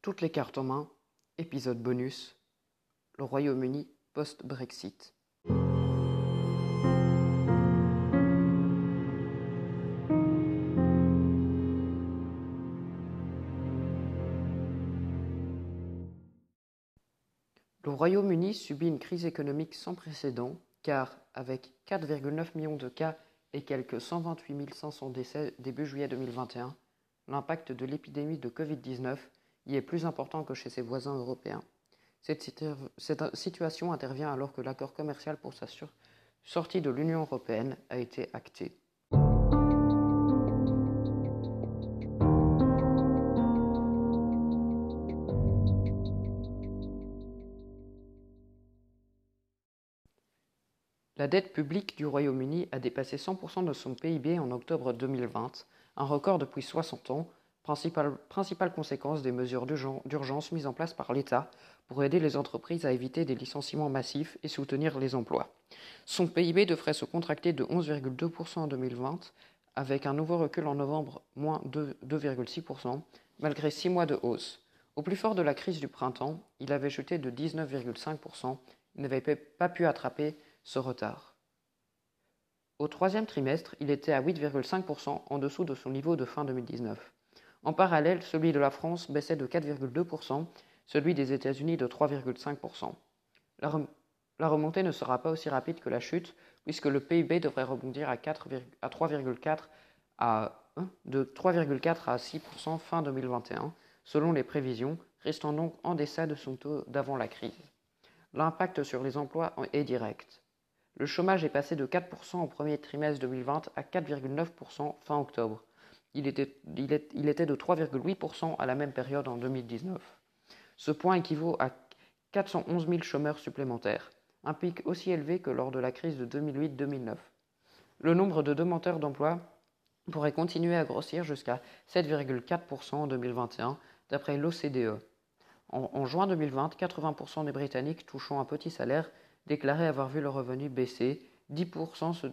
Toutes les cartes en main, épisode bonus, le Royaume-Uni post-Brexit. Le Royaume-Uni subit une crise économique sans précédent car, avec 4,9 millions de cas et quelques 128 500 décès début juillet 2021, l'impact de l'épidémie de Covid-19 y est plus important que chez ses voisins européens. Cette, situation intervient alors que l'accord commercial pour sa sortie de l'Union européenne a été acté. La dette publique du Royaume-Uni a dépassé 100% de son PIB en octobre 2020, un record depuis 60 ans, principale, conséquence des mesures d'urgence mises en place par l'État pour aider les entreprises à éviter des licenciements massifs et soutenir les emplois. Son PIB devrait se contracter de 11,2% en 2020, avec un nouveau recul en novembre, moins 2,6%, malgré six mois de hausse. Au plus fort de la crise du printemps, il avait chuté de 19,5%, il n'avait pas pu attraper ce retard. Au troisième trimestre, il était à 8,5% en dessous de son niveau de fin 2019. En parallèle, celui de la France baissait de 4,2%, celui des États-Unis de 3,5%. La, remontée ne sera pas aussi rapide que la chute, puisque le PIB devrait rebondir à, 3,4 à, de 3,4 à 6% fin 2021, selon les prévisions, restant donc en deçà de son taux d'avant la crise. L'impact sur les emplois est direct. Le chômage est passé de 4% au premier trimestre 2020 à 4,9% fin octobre, il était, de 3,8% à la même période en 2019. Ce point équivaut à 411 000 chômeurs supplémentaires, un pic aussi élevé que lors de la crise de 2008-2009. Le nombre de demandeurs d'emploi pourrait continuer à grossir jusqu'à 7,4% en 2021, d'après l'OCDE. En, juin 2020, 80% des Britanniques touchant un petit salaire déclaraient avoir vu leur revenu baisser, 10% se,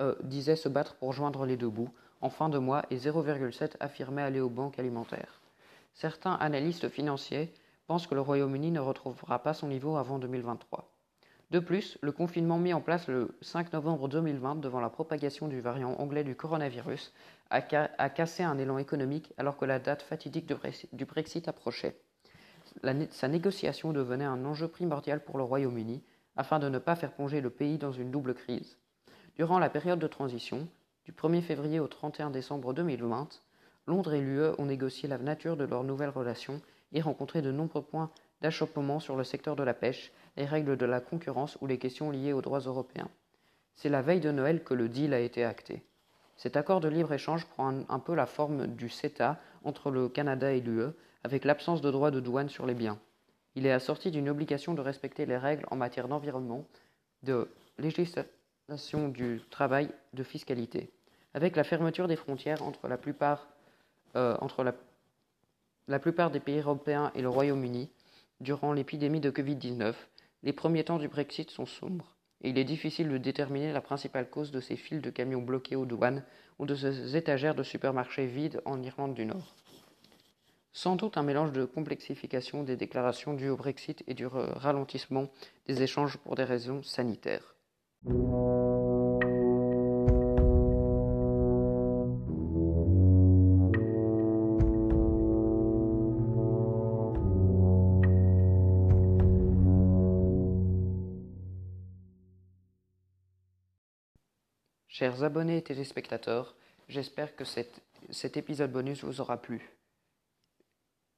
euh, disaient se battre pour joindre les deux bouts, en fin de mois et 0,7 affirmait aller aux banques alimentaires. Certains analystes financiers pensent que le Royaume-Uni ne retrouvera pas son niveau avant 2023. De plus, le confinement mis en place le 5 novembre 2020 devant la propagation du variant anglais du coronavirus a, cassé un élan économique alors que la date fatidique du Brexit approchait. sa négociation devenait un enjeu primordial pour le Royaume-Uni afin de ne pas faire plonger le pays dans une double crise. Durant la période de transition, du 1er février au 31 décembre 2020, Londres et l'UE ont négocié la nature de leurs nouvelles relations et rencontré de nombreux points d'achoppement sur le secteur de la pêche, les règles de la concurrence ou les questions liées aux droits européens. C'est la veille de Noël que le deal a été acté. Cet accord de libre-échange prend un, peu la forme du CETA entre le Canada et l'UE, avec l'absence de droits de douane sur les biens. Il est assorti d'une obligation de respecter les règles en matière d'environnement, de législation du travail, de fiscalité. Avec la fermeture des frontières entre la plupart, euh, la plupart des pays européens et le Royaume-Uni, durant l'épidémie de Covid-19, les premiers temps du Brexit sont sombres, et il est difficile de déterminer la principale cause de ces files de camions bloqués aux douanes ou de ces étagères de supermarchés vides en Irlande du Nord. Sans doute un mélange de complexification des déclarations dues au Brexit et du ralentissement des échanges pour des raisons sanitaires. Chers abonnés et téléspectateurs, j'espère que cet, épisode bonus vous aura plu.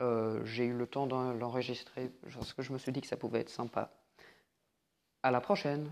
Euh, j'ai eu le temps de l'enregistrer parce que je me suis dit que ça pouvait être sympa. À la prochaine